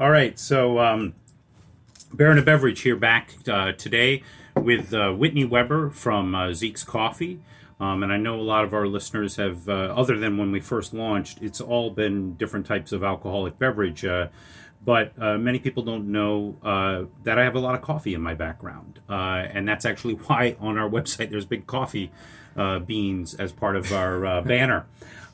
All right, so um, Baron of Beverage here back uh, today with uh, Whitney Weber from uh, Zeke's Coffee. Um, and I know a lot of our listeners have, uh, other than when we first launched, it's all been different types of alcoholic beverage. Uh, but uh, many people don't know that I have a lot of coffee in my background. And that's actually why on our website there's big coffee beans as part of our banner.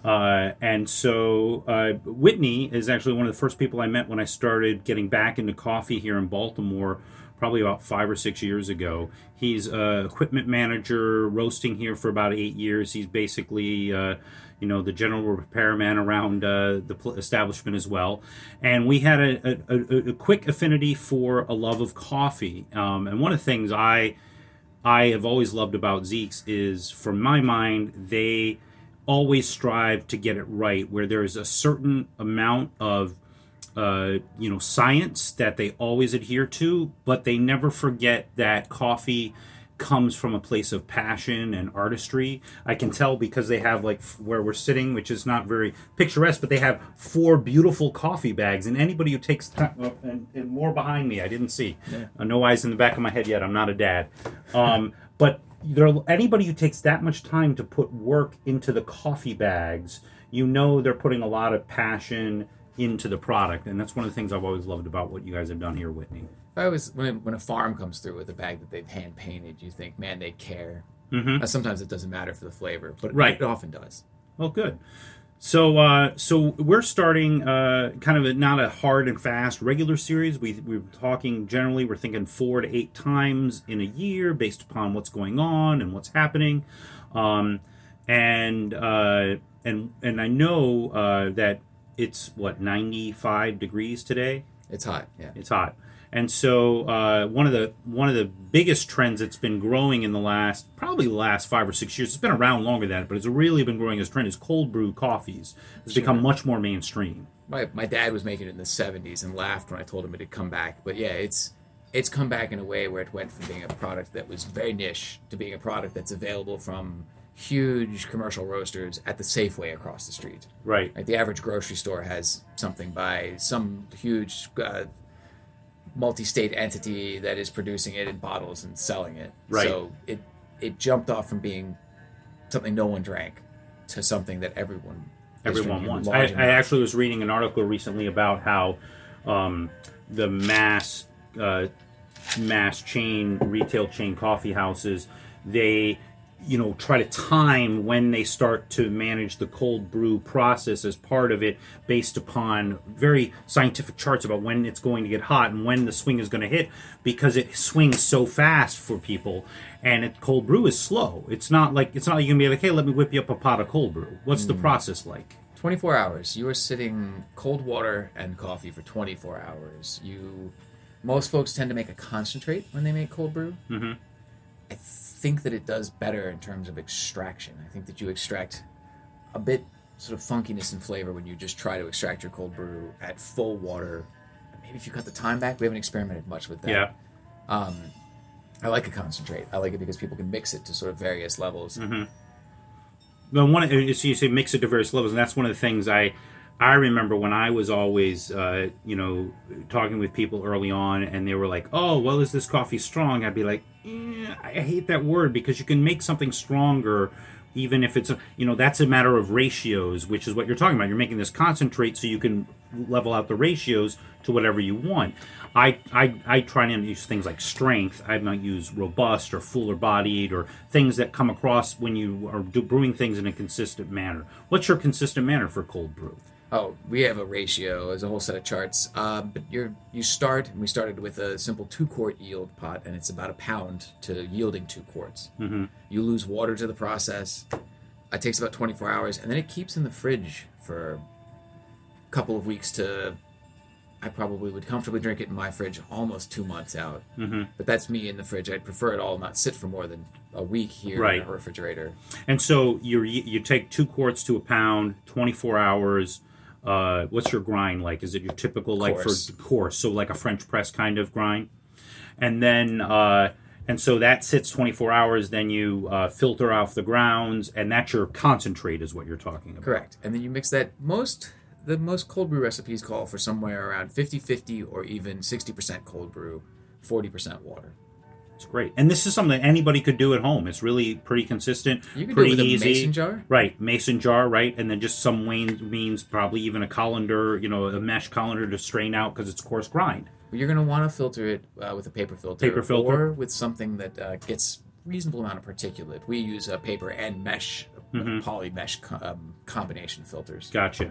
Uh, and so uh, Whitney is actually one of the first people I met when I started getting back into coffee here in Baltimore, probably about five or six years ago. He's a equipment manager, roasting here for about eight years. He's basically, uh, you know, the general repairman around uh, the pl- establishment as well. And we had a, a, a, quick affinity for a love of coffee. Um, and one of the things I I have always loved about Zeke's is, from my mind, they always strive to get it right, where there is a certain amount of uh, you know science that they always adhere to, but they never forget that coffee comes from a place of passion and artistry. I can tell because they have like f- where we're sitting, which is not very picturesque, but they have four beautiful coffee bags. And anybody who takes time, oh, and, and more behind me, I didn't see. Uh, no eyes in the back of my head yet. I'm not a dad. Um, but there, anybody who takes that much time to put work into the coffee bags, you know they're putting a lot of passion into the product, and that's one of the things I've always loved about what you guys have done here, Whitney. I always when when a farm comes through with a bag that they've hand painted, you think, man, they care. Mhm. Uh, sometimes it doesn't matter for the flavor, but Right. it often does. Oh, good. So, uh, so we're starting uh, kind of a, not a hard and fast regular series. We we're talking generally. We're thinking four to eight times in a year, based upon what's going on and what's happening. Um, and uh, and and I know uh, that it's what ninety five degrees today. It's hot. Yeah. It's hot. And so uh, one of the one of the biggest trends that's been growing in the last probably the last five or six years. It's been around longer than that, but it's really been growing as a trend. Is cold brew coffees. It's become much more mainstream. My my dad was making it in the '70s and laughed when I told him it had come back. But yeah, it's it's come back in a way where it went from being a product that was very niche to being a product that's available from huge commercial roasters at the Safeway across the street. Right. Like the average grocery store has something by some huge uh, multi-state entity that is producing it in bottles and selling it. Right. So it it jumped off from being something no one drank to something that everyone Everyone wants. I, I actually was reading an article recently about how um, the mass uh, mass chain retail chain coffee houses they you know try to time when they start to manage the cold brew process as part of it based upon very scientific charts about when it's going to get hot and when the swing is going to hit because it swings so fast for people and it, cold brew is slow it's not like it's not like you can be like hey let me whip you up a pot of cold brew what's the process like 24 hours. You are sitting cold water and coffee for 24 hours. You, most folks tend to make a concentrate when they make cold brew. Mm-hmm. I think that it does better in terms of extraction. I think that you extract a bit sort of funkiness and flavor when you just try to extract your cold brew at full water. Maybe if you cut the time back, we haven't experimented much with that. yeah I like a concentrate. I like it because people can mix it to sort of various levels. Well, one uh, so you say mix it to various levels, and that's one of the things I I remember when I was always uh, you know talking with people early on, and they were like, "Oh, well, is this coffee strong?" I'd be like, eh, "I hate that word because you can make something stronger." Even if it's, you know, that's a matter of ratios, which is what you're talking about. You're making this concentrate so you can level out the ratios to whatever you want. I, I, I try and use things like strength. I might use robust or fuller bodied or things that come across when you are brewing things in a consistent manner. What's your consistent manner for cold brew? Oh, we have a ratio. There's a whole set of charts. Uh, but you're you start. and We started with a simple two quart yield pot, and it's about a pound to yielding two quarts. Mm-hmm. You lose water to the process. It takes about 24 hours, and then it keeps in the fridge for a couple of weeks to. I probably would comfortably drink it in my fridge almost two months out. Mm-hmm. But that's me in the fridge. I'd prefer it all not sit for more than a week here Right. in a refrigerator. And so you you take two quarts to a pound, 24 hours. Uh, what's your grind like? Is it your typical like Coarse. for course, so like a French press kind of grind? And then uh, and so that sits 24 hours. Then you uh, filter off the grounds, and that's your concentrate, is what you're talking about. Correct. And then you mix that. Most the most cold brew recipes call for somewhere around 50-50 or even 60% cold brew, 40% water. It's great, and this is something that anybody could do at home. It's really pretty consistent, You can pretty do it with easy. a mason jar. Right, mason jar, right, and then just some means probably even a colander, you know, a mesh colander to strain out because it's coarse grind. You're going to want to filter it uh, with a paper filter, Paper filter. or with something that uh, gets reasonable amount of particulate. We use a paper and mesh, Mhm. poly mesh co- um, combination filters Gotcha.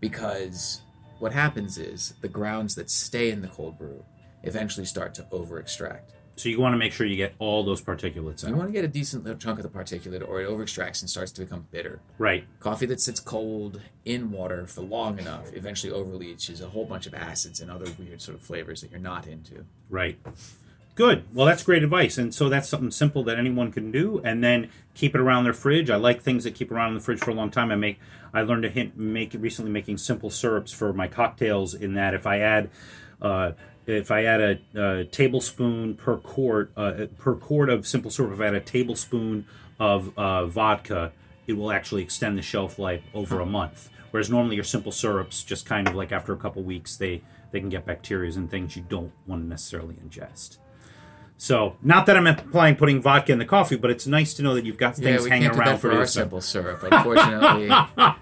because what happens is the grounds that stay in the cold brew eventually start to over extract. So you want to make sure you get all those particulates You want to get a decent little chunk of the particulate, or it overextracts and starts to become bitter. Right. Coffee that sits cold in water for long enough eventually overleaches a whole bunch of acids and other weird sort of flavors that you're not into. Right. Good. Well, that's great advice. And so that's something simple that anyone can do. And then keep it around their fridge. I like things that keep around in the fridge for a long time. I make. I learned to hint make recently making simple syrups for my cocktails. In that, if I add, uh, if I add a, a tablespoon per quart uh, per quart of simple syrup, if I add a tablespoon of uh, vodka, it will actually extend the shelf life over a month. Whereas normally your simple syrups, just kind of like after a couple weeks, they they can get bacteria and things you don't want to necessarily ingest. So, not that I'm implying putting vodka in the coffee, but it's nice to know that you've got Yeah, things we hanging can't do around that for for our simple syrup. Unfortunately,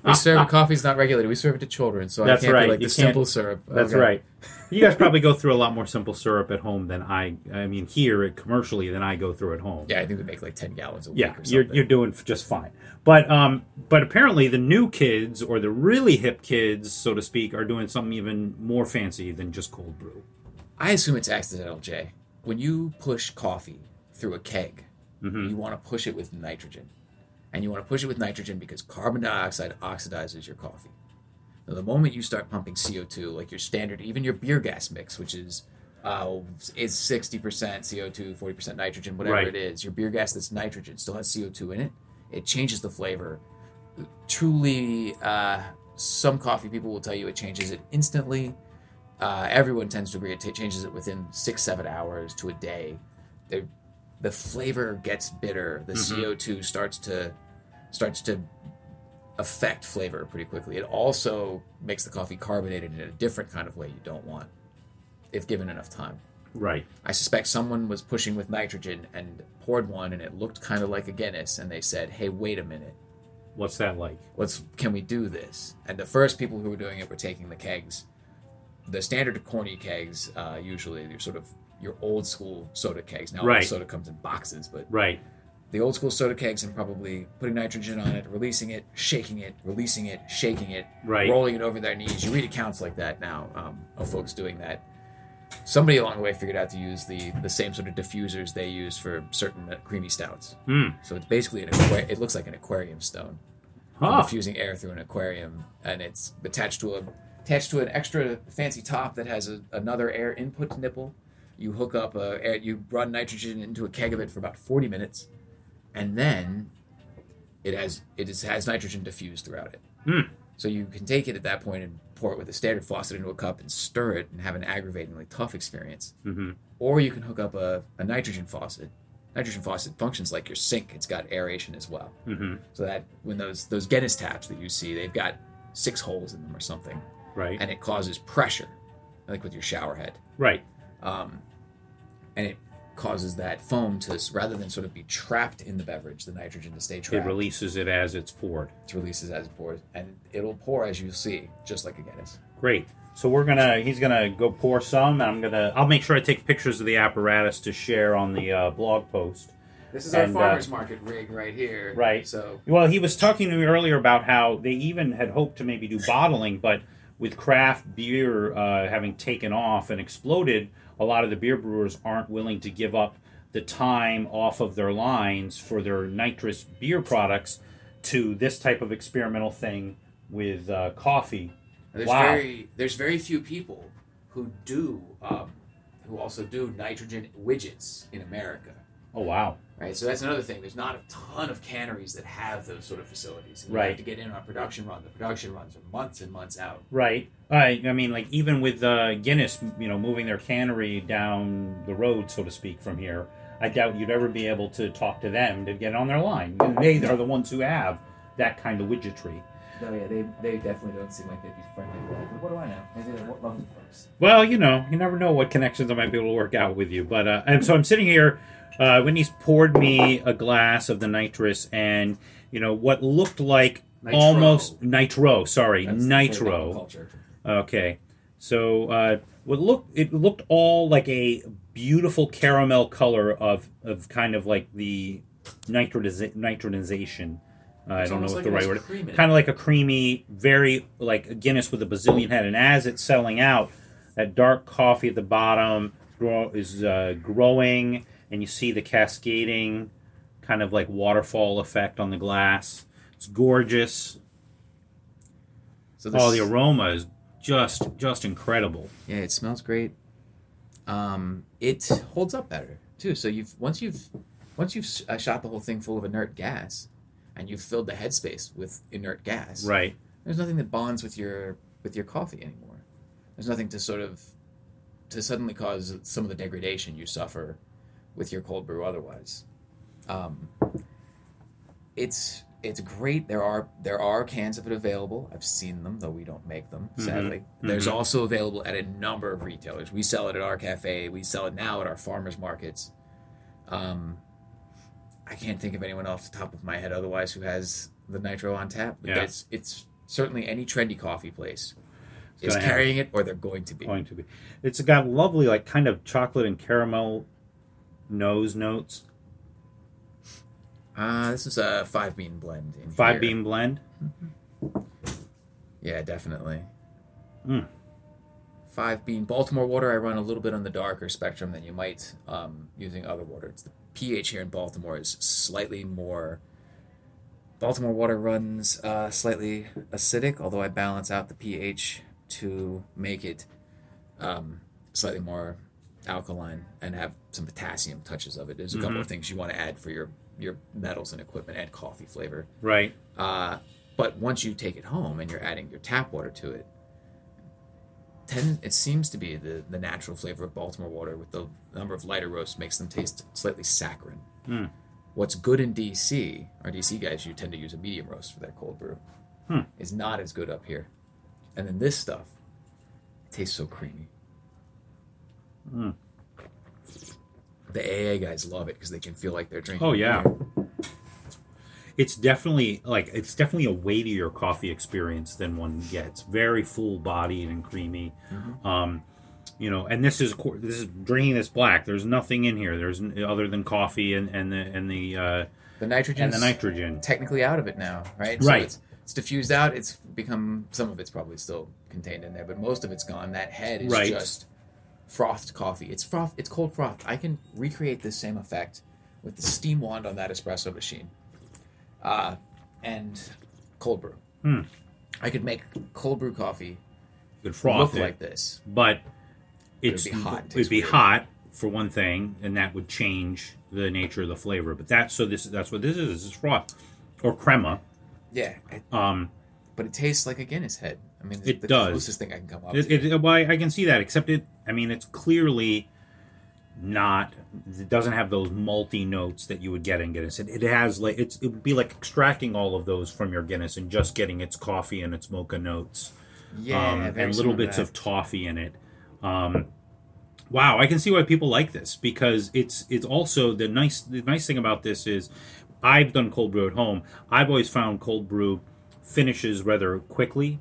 we serve coffee's not regulated. We serve it to children, so That's I can't right, like you the simple syrup. That's Okay. right. You guys probably go through a lot more simple syrup at home than I. I mean, here at commercially than I go through at home. Yeah, I think we make like ten gallons a week. Yeah, you're you're doing just fine. But um, but apparently the new kids or the really hip kids, so to speak, are doing something even more fancy than just cold brew. I assume it's accidental, Jay. When you push coffee through a keg, Mm-hmm. you want to push it with nitrogen. And you want to push it with nitrogen because carbon dioxide oxidizes your coffee. Now, the moment you start pumping CO2, like your standard, even your beer gas mix, which is uh, is 60% CO2, 40% nitrogen, whatever Right. it is, your beer gas that's nitrogen still has CO2 in it. It changes the flavor. Truly, uh, some coffee people will tell you it changes it instantly. Uh, everyone tends to agree it t- changes it within six, seven hours to a day. The, the flavor gets bitter. The CO2 starts to starts to affect flavor pretty quickly. It also makes the coffee carbonated in a different kind of way you don't want, if given enough time. Right. I suspect someone was pushing with nitrogen and poured one, and it looked kind of like a Guinness, and they said, "Hey, wait a minute." What's that like? let's can we do this and the first people who were doing it were taking the kegs the standard corny kegs uh, usually they're sort of your old school soda kegs now Right. soda comes in boxes but Right. the old school soda kegs and probably putting nitrogen on it releasing it shaking it releasing it shaking it Right. rolling it over their knees you read accounts like that now um, of folks doing that somebody along the way figured out to use the the same sort of diffusers they use for certain uh, creamy stouts Hmm. so it's basically an aqua- it looks like an aquarium stone Huh. diffusing air through an aquarium, and it's attached to a attached to an extra fancy top that has a, another air input nipple. You hook up a air, you run nitrogen into a keg of it for about forty minutes, and then it has it is, has nitrogen diffused throughout it. Hmm. So you can take it at that point and pour it with a standard faucet into a cup and stir it and have an aggravatingly tough experience. Mhm. Or you can hook up a, a nitrogen faucet. Nitrogen faucet functions like your sink. It's got aeration as well. Mhm. So that when those those Guinness taps that you see, they've got six holes in them or something, Right. and it causes pressure, like with your shower head, Right. um, and it causes that foam to rather than sort of be trapped in the beverage, the nitrogen to stay trapped. It releases it as it's poured. It releases as it pours, and it'll pour as you see, just like a Guinness. Great. So we're gonna. He's gonna go pour some. And I'm gonna. I'll make sure I take pictures of the apparatus to share on the uh, blog post. This is And, uh, farmers market rig right here. Right. So Well, he was talking to me earlier about how they even had hoped to maybe do bottling, but with craft beer uh, having taken off and exploded, a lot of the beer brewers aren't willing to give up the time off of their lines for their nitrous beer products to this type of experimental thing with uh, coffee. There's Wow. very there's very few people who do um, who also do nitrogen widgets in America. Oh wow! Right, so that's another thing. There's not a ton of canneries that have those sort of facilities. And you Right. have to get in on a production run. The production runs are months and months out. Right. I, I mean, like even with uh, Guinness, you know, moving their cannery down the road, so to speak, from here, I doubt you'd ever be able to talk to them to get on their line. And they are the ones who have that kind of widgetry. No, yeah, they, they definitely don't seem like they'd be friendly with that. But what do I know? Maybe they love the folks. Well, you know, you never know what connections I might be able to work out with you. But uh, and so I'm sitting here. Uh, Whitney's poured me a glass of the nitrous, and you know what looked like Nitro. almost nitro. Sorry, That's nitro. Okay, so uh, what looked it looked all like a beautiful caramel color of of kind of like the nitrotiza- nitronization. Uh, I don't know what like the right word. cream in. Kind of like a creamy, very like a Guinness with a bazillion head, and as it's selling out, that dark coffee at the bottom grow, is uh, growing, and you see the cascading, kind of like waterfall effect on the glass. It's gorgeous. So this, Oh, the aroma is just just incredible. yeah, it smells great. Um, it holds up better too. So you've once you've once you've uh, shot the whole thing full of inert gas, and you've filled the headspace with inert gas. Right. There's nothing that bonds with your with your coffee anymore. There's nothing to sort of to suddenly cause some of the degradation you suffer with your cold brew otherwise. Um, it's it's great. There are there are cans of it available. I've seen them, though we don't make them. Sadly, there's Mhm. also available at a number of retailers. We sell it at our cafe. We sell it now at our farmers markets. Um, I can't think of anyone off the top of my head otherwise who has the nitro on tap. But Yeah. it's it's certainly any trendy coffee place is carrying it, or they're going to be. Going to be. It's got lovely like kind of chocolate and caramel nose notes. Uh, this is a five bean blend. Five here. bean blend. Yeah, definitely. Mm. Five bean Baltimore water. I run a little bit on the darker spectrum than you might um, using other water. It's the pH here in Baltimore is slightly more. Baltimore water runs uh, slightly acidic, although I balance out the pH to make it um, slightly more alkaline and have some potassium touches of it. There's a couple Mhm. of things you want to add for your your metals and equipment and coffee flavor. Right. Uh, but once you take it home and you're adding your tap water to it, ten, it seems to be the, the natural flavor of Baltimore water with the number of lighter roasts makes them taste slightly saccharine. Hmm. What's good in DC, our DC guys, you tend to use a medium roast for their cold brew, Hmm. is not as good up here. And then this stuff tastes so creamy. Hmm. The AA guys love it because they can feel like they're drinking. Oh, yeah. beer. It's definitely like it's definitely a weightier coffee experience than one gets. Very full bodied and creamy. Mhm. Um, you know, and this is this is drinking this black. There's nothing in here. There's other than coffee and and the and the uh, The nitrogen and the nitrogen. technically out of it now, right? Right. So it's, it's diffused out. It's become some of it's probably still contained in there, but most of it's gone. That head is Right. just frothed coffee. It's froth. It's cold froth. I can recreate this same effect with the steam wand on that espresso machine, uh, and cold brew. Hmm. I could make cold brew coffee Good froth, look it. like this. but it's be hot. It'd be weird. hot for one thing, and that would change the nature of the flavor. But that's so this that's what this is. This is froth or crema. Yeah, it- Um, but it tastes like a Guinness head. I mean, it's It the does. closest thing I can come up It, it, well, I can see that, except it. I mean, it's clearly not. It doesn't have those multi notes that you would get in Guinness. It, it has like it's. It would be like extracting all of those from your Guinness and just getting its coffee and its mocha notes, yeah, um, and little bits that. of toffee in it. Um, wow, I can see why people like this because it's it's also the nice the nice thing about this is I've done cold brew at home. I've always found cold brew finishes rather quickly.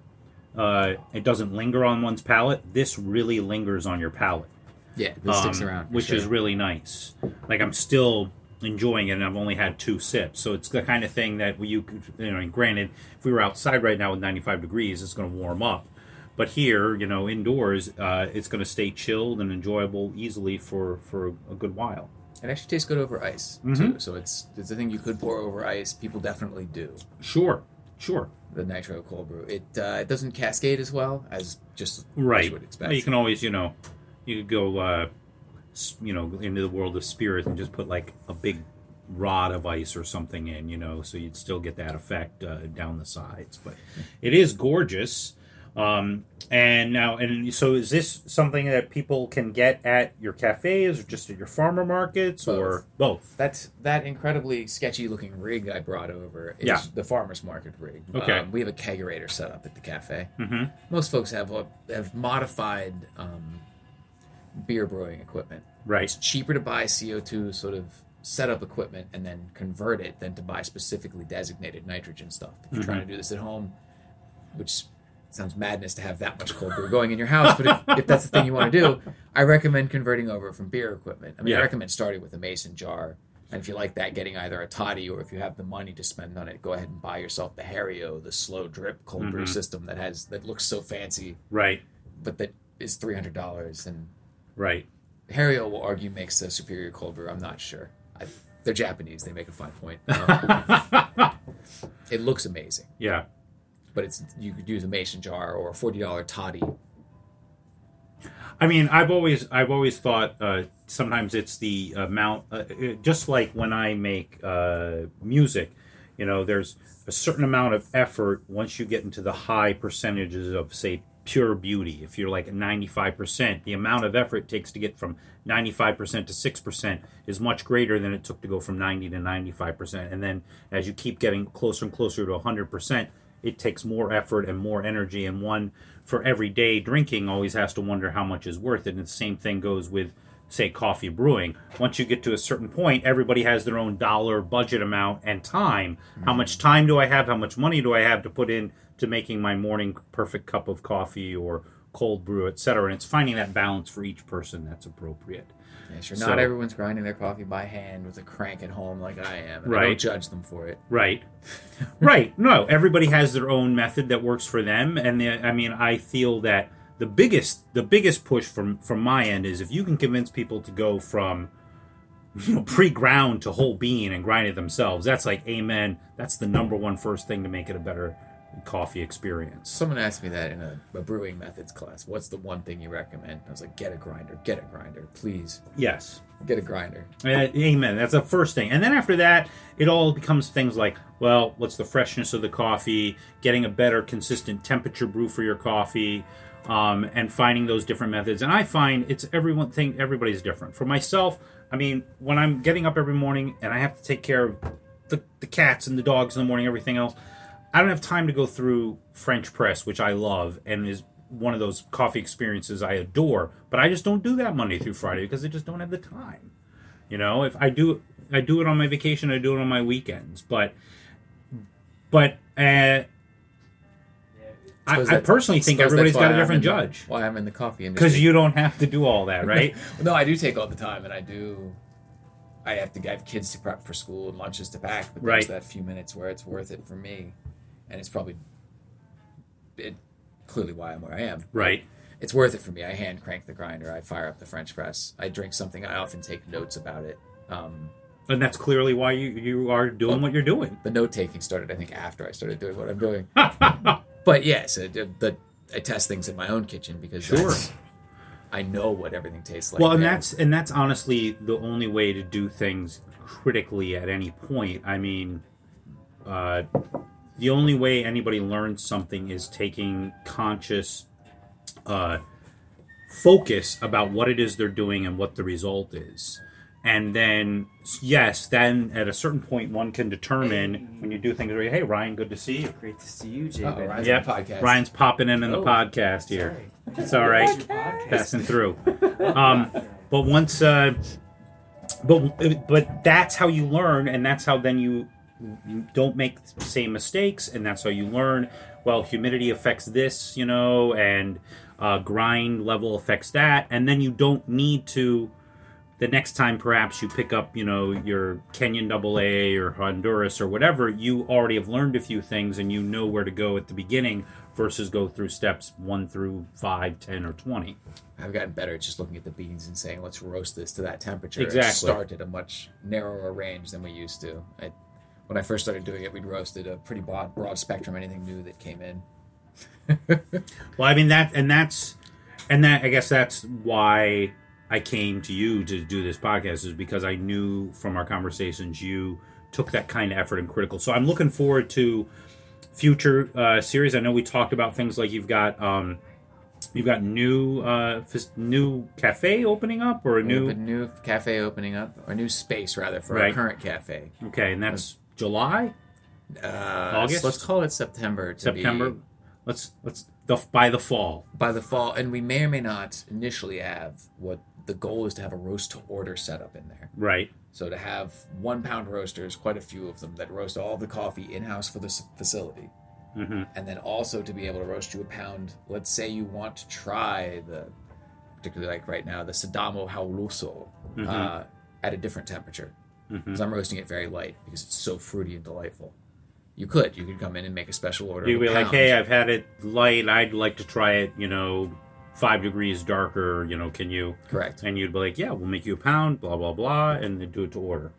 Uh, it doesn't linger on one's palate. This really lingers on your palate, yeah, this sticks um, around, which sure. is really nice. Like I'm still enjoying it, and I've only had two sips, so it's the kind of thing that you could, you know. Granted, if we were outside right now with 95 degrees, it's going to warm up. But here, you know, indoors, uh, it's going to stay chilled and enjoyable easily for for a good while. It actually tastes good over ice Mhm. too. So it's it's a thing you could pour over ice. People definitely do Sure, sure, the nitro cold brew. It uh, it doesn't cascade as well as just as right. you would expect. You can always, you know, you could go, uh, you know, into the world of spirits and just put like a big rod of ice or something in, you know, so you'd still get that effect uh, down the sides. But it is gorgeous. Um, and now, and so is this something that people can get at your cafes or just at your farmer markets or both? That's that incredibly sketchy looking rig I brought over is Yeah. the farmer's market rig. Okay. Um, we have a kegerator set up at the cafe. Mm-hmm. Most folks have a, have modified um, beer brewing equipment. Right. It's cheaper to buy CO2 sort of setup equipment and then convert it than to buy specifically designated nitrogen stuff. If you're trying to do this at home, which sounds madness to have that much cold brew going in your house, but if, if that's the thing you want to do, I recommend converting over from beer equipment. I mean, Yeah. I recommend starting with a mason jar. And if you like that, getting either a toddy or if you have the money to spend on it, go ahead and buy yourself the Hario, the slow drip cold brew Mhm. system that has that looks so fancy, Right. but that is three hundred dollars. And Right. Hario will argue makes a superior cold brew. I'm not sure. I, they're Japanese. They make a fine point. Um, it looks amazing, yeah. But it's you could use a mason jar or a forty dollar toddy. I mean, I've always I've always thought uh, sometimes it's the amount, uh, it- just like when I make uh, music, you know, there's a certain amount of effort once you get into the high percentages of say pure beauty. If you're like at 95%, the amount of effort it takes to get from 95% to 6% is much greater than it took to go from 90 to 95%. And then as you keep getting closer and closer to 100%, it takes more effort and more energy and one for everyday drinking always has to wonder how much is worth it. And the same thing goes with say coffee brewing. Once you get to a certain point everybody has their own dollar budget amount and time. How much mm-hmm. time do i have? How much money do i have to put in to making my morning perfect cup of coffee or cold brew etc and it's finding that balance for each person that's appropriate Yeah, sure. So- Not everyone's grinding their coffee by hand with a crank at home like I am, and I Right. don't judge them for it. Right. right. No, everybody has their own method that works for them and the, I mean I feel that the biggest the biggest push from from my end is if you can convince people to go from you know pre-ground to whole bean and grind it themselves that's like amen that's the number one first thing to make it a better coffee experience Someone asked me that in a, a brewing methods class. What's the one thing you recommend? I was like, get a grinder, get a grinder, please, yes get a grinder. Uh, amen. That's the first thing. And then after that, it all becomes things like, well, what's the freshness of the coffee, getting a better consistent temperature brew for your coffee, um, and finding those different methods. And I find it's everyone thing everybody's different. For myself, I mean, when I'm getting up every morning and I have to take care of the, the cats and the dogs in the morning, everything else, I don't have time to go through French press, which I love and is one of those coffee experiences I adore. But I just don't do that Monday through Friday because I just don't have the time. You know, if I do, I do it on my vacation. I do it on my weekends. But, but uh, I, I personally think everybody's got a different the- judge Why I'm in the coffee industry. because you don't have to do all that, right? no, I do take all the time, and I do. I have to I have kids to prep for school and lunches to pack, but Right. there's that few minutes where it's worth it for me, and it's probably it clearly why I'm where I am. right. It's worth it for me. I hand crank the grinder. I fire up the French press. I drink something. I often take notes about it. Um, And that's clearly why you you are doing what you're doing. the note taking started, I think, after I started doing what I'm doing. but yes, it, it- but I test things in my own kitchen because Sure. I know what everything tastes like. well and that's and that's honestly the only way to do things critically at any point i mean uh, the only way anybody learns something is taking conscious uh, focus about what it is they're doing and what the result is and then yes then at a certain point one can determine when you do things where hey ryan good to see you Great to see you, Jay. Uh-oh, Ryan's Yep. podcast. ryan's popping in in the Oh, podcast here Sorry. it's all right What's your podcast? passing through um, but once uh, but but that's how you learn and that's how then you, you don't make the same mistakes and that's how you learn well humidity affects this you know and uh, grind level affects that and then you don't need to the next time perhaps you pick up you know your kenyan double a or honduras or whatever you already have learned a few things and you know where to go at the beginning versus go through steps 1 through 5 10 or 20 I've gotten better at just looking at the beans and saying, let's roast this to that temperature. Exactly. And start at a much narrower range than we used to. I, when I first started doing it, we'd roasted a pretty broad, broad spectrum, anything new that came in. Well, I mean that, and that's, and that. I guess that's why I came to you to do this podcast is because I knew from our conversations you took that kind of effort and critical. So I'm looking forward to future uh, series. I know we talked about things like you've got um, you've got new uh, fis- new cafe opening up or a We new new cafe opening up, or a new space rather for Right. our current cafe. okay, and that's July Uh, August? Let's call it September. To September. Be Let's let's the by the fall. by the fall, and we may or may not initially have what the goal is to have a roast to order setup in there. Right. So to have one pound roasters, quite a few of them that roast all the coffee in house for this facility, hmm and then also to be able to roast you a pound. Let's say you want to try the, particularly like right now, the Sidamo Hauluso uh, at a different temperature. Mm-hmm. Because I'm roasting it very light because it's so fruity and delightful. You could, you could come in and make a special order. You'd be like, hey, I've had it light. I'd like to try it. You know, five degrees darker. You know, can you? correct. And you'd be like, yeah, we'll make you a pound. Blah blah blah, and then do it to order.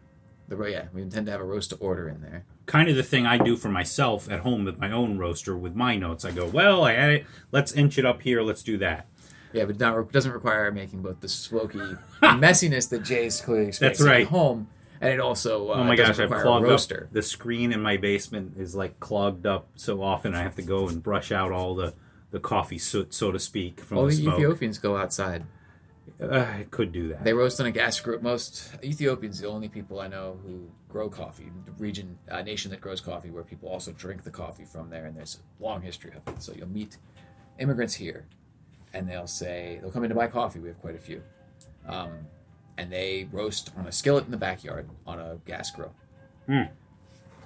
The, yeah, we intend to have a roast to order in there. kind of the thing I do for myself at home with my own roaster with my notes. I go, well, I had it. Let's inch it up here. Let's do that. Yeah, but not, it doesn't require making both the smoky messiness that Jay's clearly experiencing right. at home, and it also uh, Oh my gosh, I've clogged roaster. up. The screen in my basement is like clogged up so often. I have to go and brush out all the the coffee soot, so to speak, from All the the smoke. Ethiopians go outside. Uh, I could do that. They roast on a gas grill. Most Ethiopians, the only people I know who grow coffee, the region, uh, nation that grows coffee, where people also drink the coffee from there, and there's a long history of it. So you'll meet immigrants here, and they'll say they'll come in to buy coffee. We have quite a few, um, and they roast on a skillet in the backyard on a gas grill. Hmm.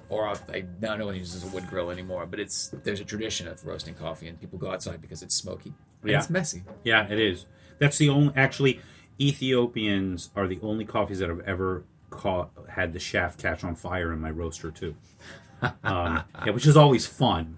Or I'll- I now no one uses a wood grill anymore, but it's there's a tradition of roasting coffee, and people go outside because it's smoky. Yeah. it's messy. Yeah, it is. That's the only. Actually, Ethiopians are the only coffees that have ever caught had the shaft catch on fire in my roaster too. Um, yeah, which is always fun.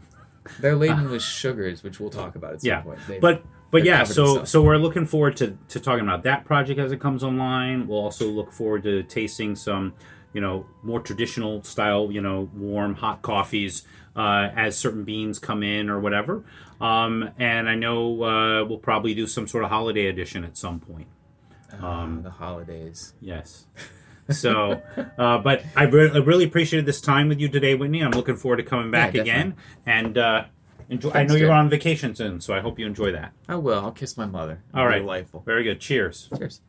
They're laden with sugars, which we'll talk about at some yeah point. They- but but yeah so stuff. so we're looking forward to, to talking about that project as it comes online. We'll also look forward to tasting some you know more traditional style you know warm hot coffees uh, as certain beans come in or whatever. Um, and i know uh, we'll probably do some sort of holiday edition at some point. Um, the holidays. yes. So uh, but I, re- I really appreciated this time with you today whitney. I'm looking forward to coming back Yeah, again and uh, enjoy, i Thanks, know you're Jay. on vacation soon so i hope you enjoy that I will. I'll kiss my mother. all It'll right Delightful. very good cheers Cheers.